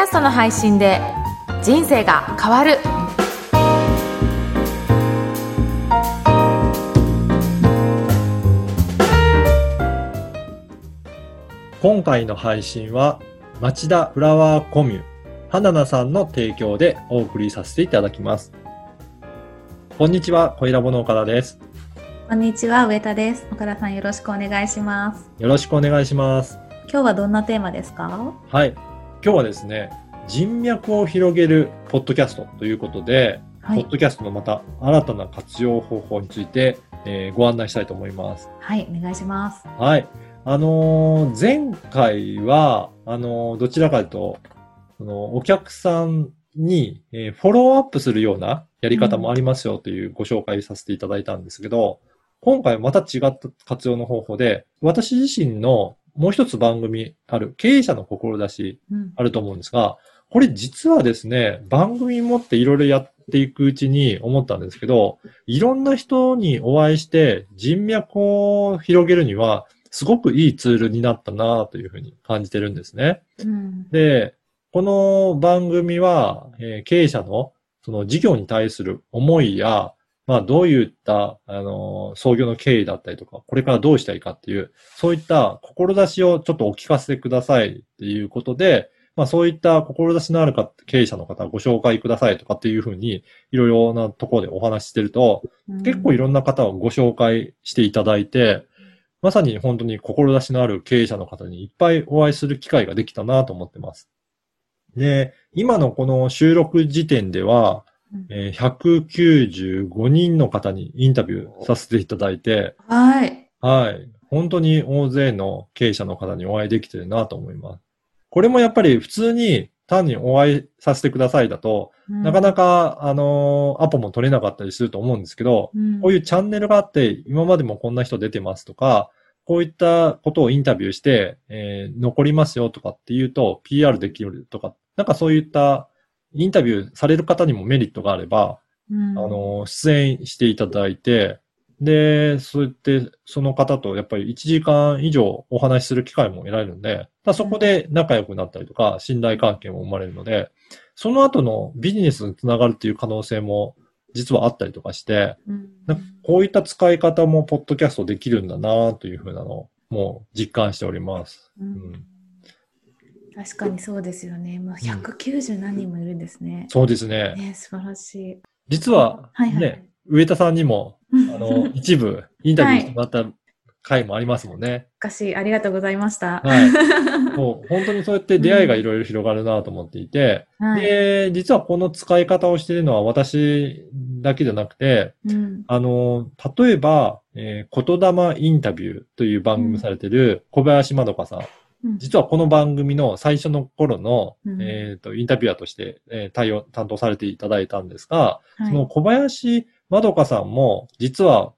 キャストの配信で人生が変わる今回の配信は町田フラワーコミュ花菜さんの提供でお送りさせていただきます。こんにちは、小ラボの岡田です。こんにちは、上田です。岡田さんよろしくお願いします。よろしくお願いします。今日はどんなテーマですか？はい。今日はですね、人脈を広げるポッドキャストということで、はい。ポッドキャストのまた新たな活用方法について、えーご案内したいと思います。はい、お願いします。はい。あのー前回は、あのーどちらかというと、そのお客さんに、えーフォローアップするようなやり方もありますよというご紹介させていただいたんですけど、今回はまた違った活用の方法で、私自身のもう一つ番組ある経営者の志うん。あると思うんですが、これ実はですね、番組持っていろいろやっていくうちに思ったんですけど、いろんな人にお会いして人脈を広げるには、すごくいいツールになったなというふうに感じてるんですね。うん。で、この番組は、えー経営者のその事業に対する思いや、まあどういった、あのー創業の経緯だったりとか、これからどうしたいかっていう、そういった志をちょっとお聞かせくださいっていうことで、まあそういった志のある方経営者の方ご紹介くださいとかっていうふうに、いろいろなところでお話ししてると、結構いろんな方をご紹介していただいて、まさに本当に志のある経営者の方にいっぱいお会いする機会ができたなと思ってます。で、今のこの収録時点では、うんえー195人の方にインタビューさせていただいて、はい。はい。本当に大勢の経営者の方にお会いできてるなと思います。これもやっぱり普通に単にお会いさせてくださいだと、なかなか、か、あのーアポも取れなかったりすると思うんですけど、こういうチャンネルがあって、今までもこんな人出てますとか、こういったことをインタビューして、えー残りますよとかっていうと、PR できるとか、なんかそういったインタビューされる方にもメリットがあれば、うん、あのー出演していただいて、で、そうやって、その方とやっぱり1時間以上お話しする機会も得られるんで、そこで仲良くなったりとか、信頼関係も生まれるので、その後のビジネスにつながるっていう可能性も実はあったりとかして、うん、こういった使い方もポッドキャストできるんだなというふうなのをもう実感しております。うん。うん確かにそうですよね。もう190何人もいるんですね。そうですね。ね、素晴らしい。実ははいはいね、上田さんにも、ああの、一部インタビューしてもらった回もありますもんね。昔ありがとうございました。はい。もう本当にそうやって出会いがいろいろ広がるなと思っていて、はい。で、実はこの使い方をしているのは私だけじゃなくて、うん。あの、例えば、えー、言霊インタビューという番組されてる小林まどかさん。うん。実はこの番組の最初の頃の、うん。えっ、と、インタビュアーとして、えー対応、担当されていただいたんですが、はい。その小林まどかさんも、実は、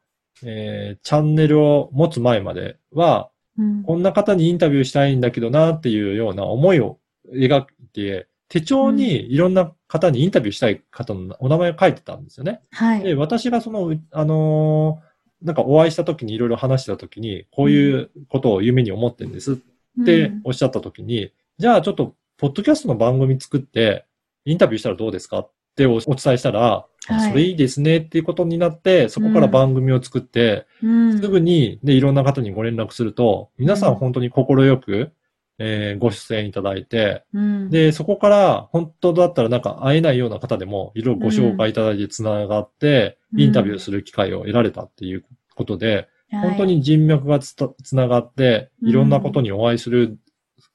えーチャンネルを持つ前までは、うん。こんな方にインタビューしたいんだけどなっていうような思いを描いて、手帳にいろんな方にインタビューしたい方のお名前を書いてたんですよね。はい。で、私がその、うあのーなんかお会いした時にいろいろ話した時に、こういうことを夢に思ってるんですってうん。おっしゃった時に、じゃあちょっと、ポッドキャストの番組作って、インタビューしたらどうですか？っておお伝えしたら、あはい。それいいですねっていうことになって、そこから番組を作って、うん。すぐに、で、いろんな方にご連絡すると、皆さん本当に心よく、えーご出演いただいて、うん、で、そこから、本当だったらなんか会えないような方でも、いろいろご紹介いただいて繋がって、うん。インタビューする機会を得られたっていうことで、はい本当に人脈がつた繋がって、うん。いろんなことにお会いする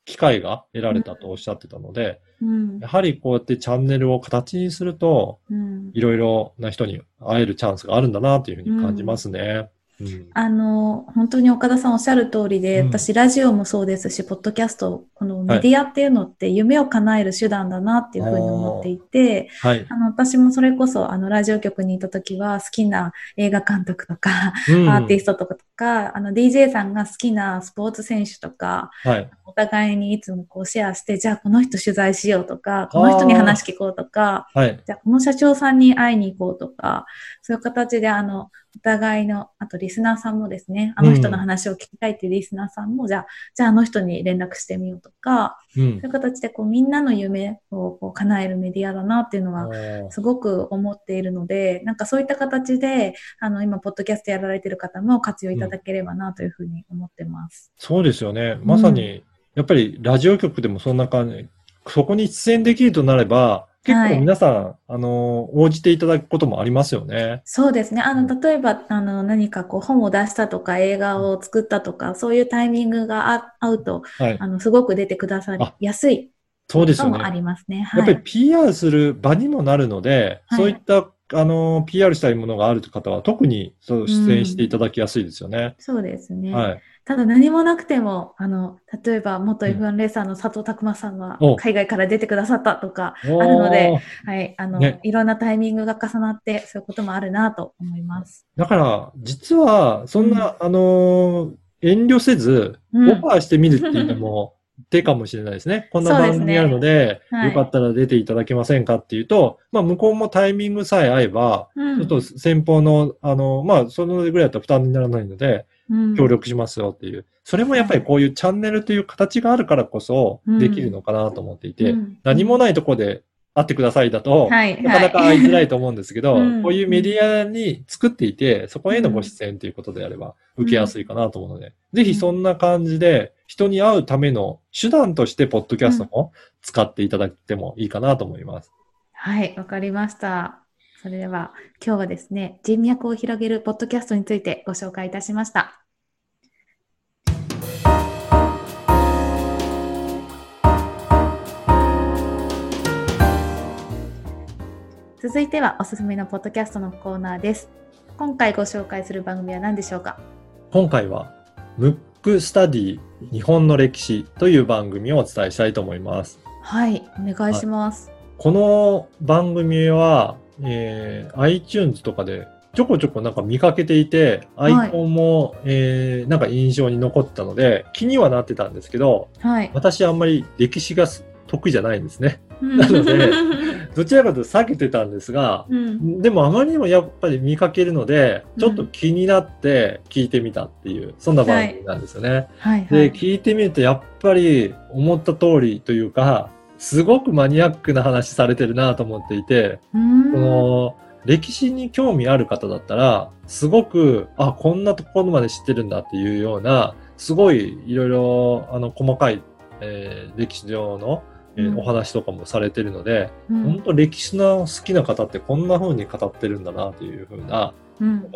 機会が得られたとおっしゃってたので、うん。やはりこうやってチャンネルを形にすると、うん。いろいろな人に会えるチャンスがあるんだなというふうに感じますね。うん。あの、本当に岡田さんおっしゃる通りで、うん。私、ラジオもそうですし、ポッドキャスト、このメディアっていうのって夢を叶える手段だなっていうふうに思っていて、はい。あの、私もそれこそ、あの、ラジオ局にいた時は、好きな映画監督とか、うん。アーティストとかとか、あの、DJ さんが好きなスポーツ選手とか、はい。お互いにいつもこうシェアして、じゃあこの人取材しようとか、この人に話聞こうとか、はい。じゃあこの社長さんに会いに行こうとか、そういう形であの、お互いの、あとリスナーさんもですね、あの人の話を聞きたいっていうリスナーさんも、じゃあ、じゃああの人に連絡してみようとか、うんそういう形でこうみんなの夢をこう叶えるメディアだなっていうのはすごく思っているので、なんかそういった形で、あの、今、ポッドキャストやられてる方も活用いただければなというふうに思ってます。そうですよね。まさに、やっぱりラジオ局でもそんな感じ、そこに出演できるとなれば、結構皆さん、あの、応じていただくこともありますよね。そうですね。あの、例えば、あの、何かこう本を出したとか映画を作ったとか、そういうタイミングがあ合うと、はい。あの、すごく出てくださりやすいそうですよね。ありますね。はやっぱりい。PR する場にもなるので、はいそういった、あの、PR したいものがある方は特にそう出演していただきやすいですよね。そうですね。はい。ただ何もなくても、あの、例えば元うん F1 レーサーの佐藤拓磨さんがお海外から出てくださったとか、あるので、はい、あの、ねいろんなタイミングが重なって、そういうこともあるなと思います。だから、実は、そんな、あのー遠慮せず、オうんファーしてみるっていうのも手かもしれないですね。こんな番組あるので、はい。よかったら出ていただけませんかっていうと、まあ、向こうもタイミングさえ合えば、うん。ちょっと先方の、あの、まあ、そのぐらいだったら負担にならないので、うん。協力しますよっていう。それもやっぱりこういうチャンネルという形があるからこそ、うん。できるのかなと思っていて、うん。何もないとこで会ってくださいだと、はい、なかなかはい。会いづらいと思うんですけど、うんこういうメディアに作っていて、そこへのご出演ということであれば、うん受けやすいかなと思うので、ぜひそんな感じで、人に会うための手段として、ポッドキャストも使っていただいてもいいかなと思います。はい、わかりました。それでは、今日はですね、人脈を広げるポッドキャストについてご紹介いたしました。続いてはおすすめのポッドキャストのコーナーです。今回ご紹介する番組は何でしょうか？今回は、ムックスタディ日本の歴史という番組をお伝えしたいと思います。はい、お願いします。この番組は、えー iTunes とかでちょこちょこなんか見かけていて、アイコンも、えーなんか印象に残ったので、気にはなってたんですけど、はい。私あんまり歴史が得意じゃないんですね。なので どちらかというと避けてたんですが、うん、でもあまりにもやっぱり見かけるので、ちょっと気になって聞いてみたっていう、そんな番組なんですよね。はい、はで、い。聞いてみるとやっぱり思った通りというか、すごくマニアックな話されてるなと思っていて、この歴史に興味ある方だったら、すごく、あ、こんなところまで知ってるんだっていうような、すごいいろいろ、あの、細かい、えー歴史上の、えーうん。お話とかもされてるので、うん。本当歴史の好きな方ってこんな風に語ってるんだなっていう風な、うん。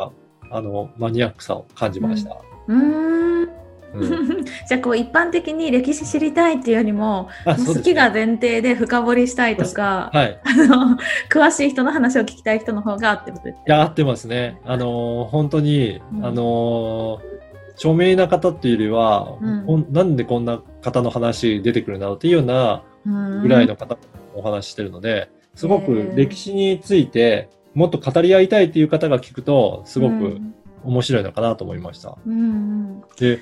あの、マニアックさを感じました。うーん。うん。じゃあこう一般的に歴史知りたいっていうよりも好きが前提で深掘りしたいとか、はい。あの詳しい人の話を聞きたい人の方があってことですいや、合ってますね。あのー本当に、うん。あのー著名な方っていうよりは、うんなんでこんな方の話出てくるんだろうっていうようなぐらいの方のお話してるので、すごく歴史についてもっと語り合いたいっていう方が聞くと、すごくうん。面白いのかなと思いました。うんうん。で、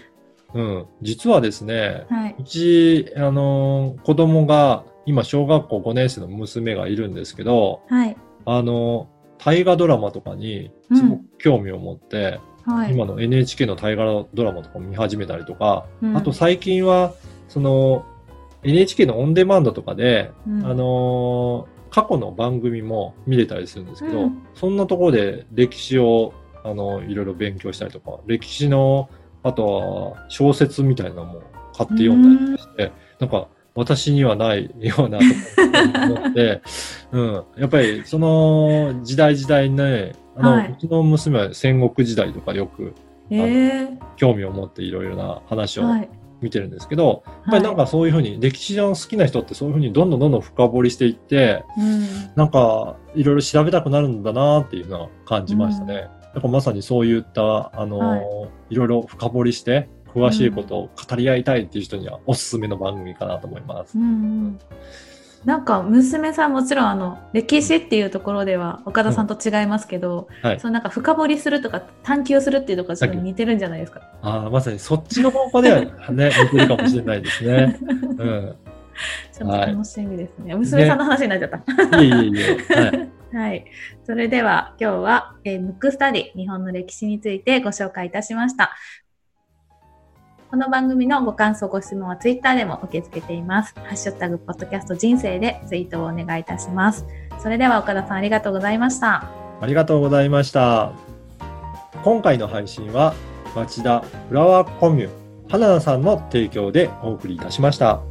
うん、実はですね、はい。うち、あのー子供が、今小学校5年生の娘がいるんですけど、はい。あのー大河ドラマとかにすごく興味を持って、はい。今の NHK の大河ドラマとかも見始めたりとか、うん。あと最近は、その、NHK のオンデマンドとかで、うん。あのー過去の番組も見れたりするんですけど、うん。そんなところで歴史を、あの、いろいろ勉強したりとか、歴史の、あとは小説みたいなのも買って読んだりして、なんか私にはないようなと思って、うん。やっぱりその時代時代ね、あの、はい。うちの娘は戦国時代とかよくえー。興味を持っていろいろな話をはい見てるんですけど、やっぱりなんかそういうふうに歴史上好きな人ってそういうふうにどんどんどんどん深掘りしていって、うん。なんかいろいろ調べたくなるんだなっていうのは感じましたね。だからまさにそういった、あの、はい。い、ろいろ深掘りして、詳しいことを語り合いたいっていう人にはおすすめの番組かなと思います。うんうんなんか娘さんもちろんあの歴史っていうところでは岡田さんと違いますけど、はいそのなんか深掘りするとか探求するっていうところがちょっと似てるんじゃないですか？ああ、まさにそっちの方向では ね、似てるかもしれないですね。うん。ちょっと楽しみですね。娘さんの話になっちゃった。いえいえいえ。はい。はい。それでは今日は、えームックスタディ日本の歴史についてご紹介いたしました。この番組のご感想、ご質問はツイッターでも受け付けています。ハッシュタグ、ポッドキャスト人生でツイートをお願いいたします。それでは岡田さんありがとうございました。ありがとうございました。今回の配信は町田フラワーコミュ花田さんの提供でお送りいたしました。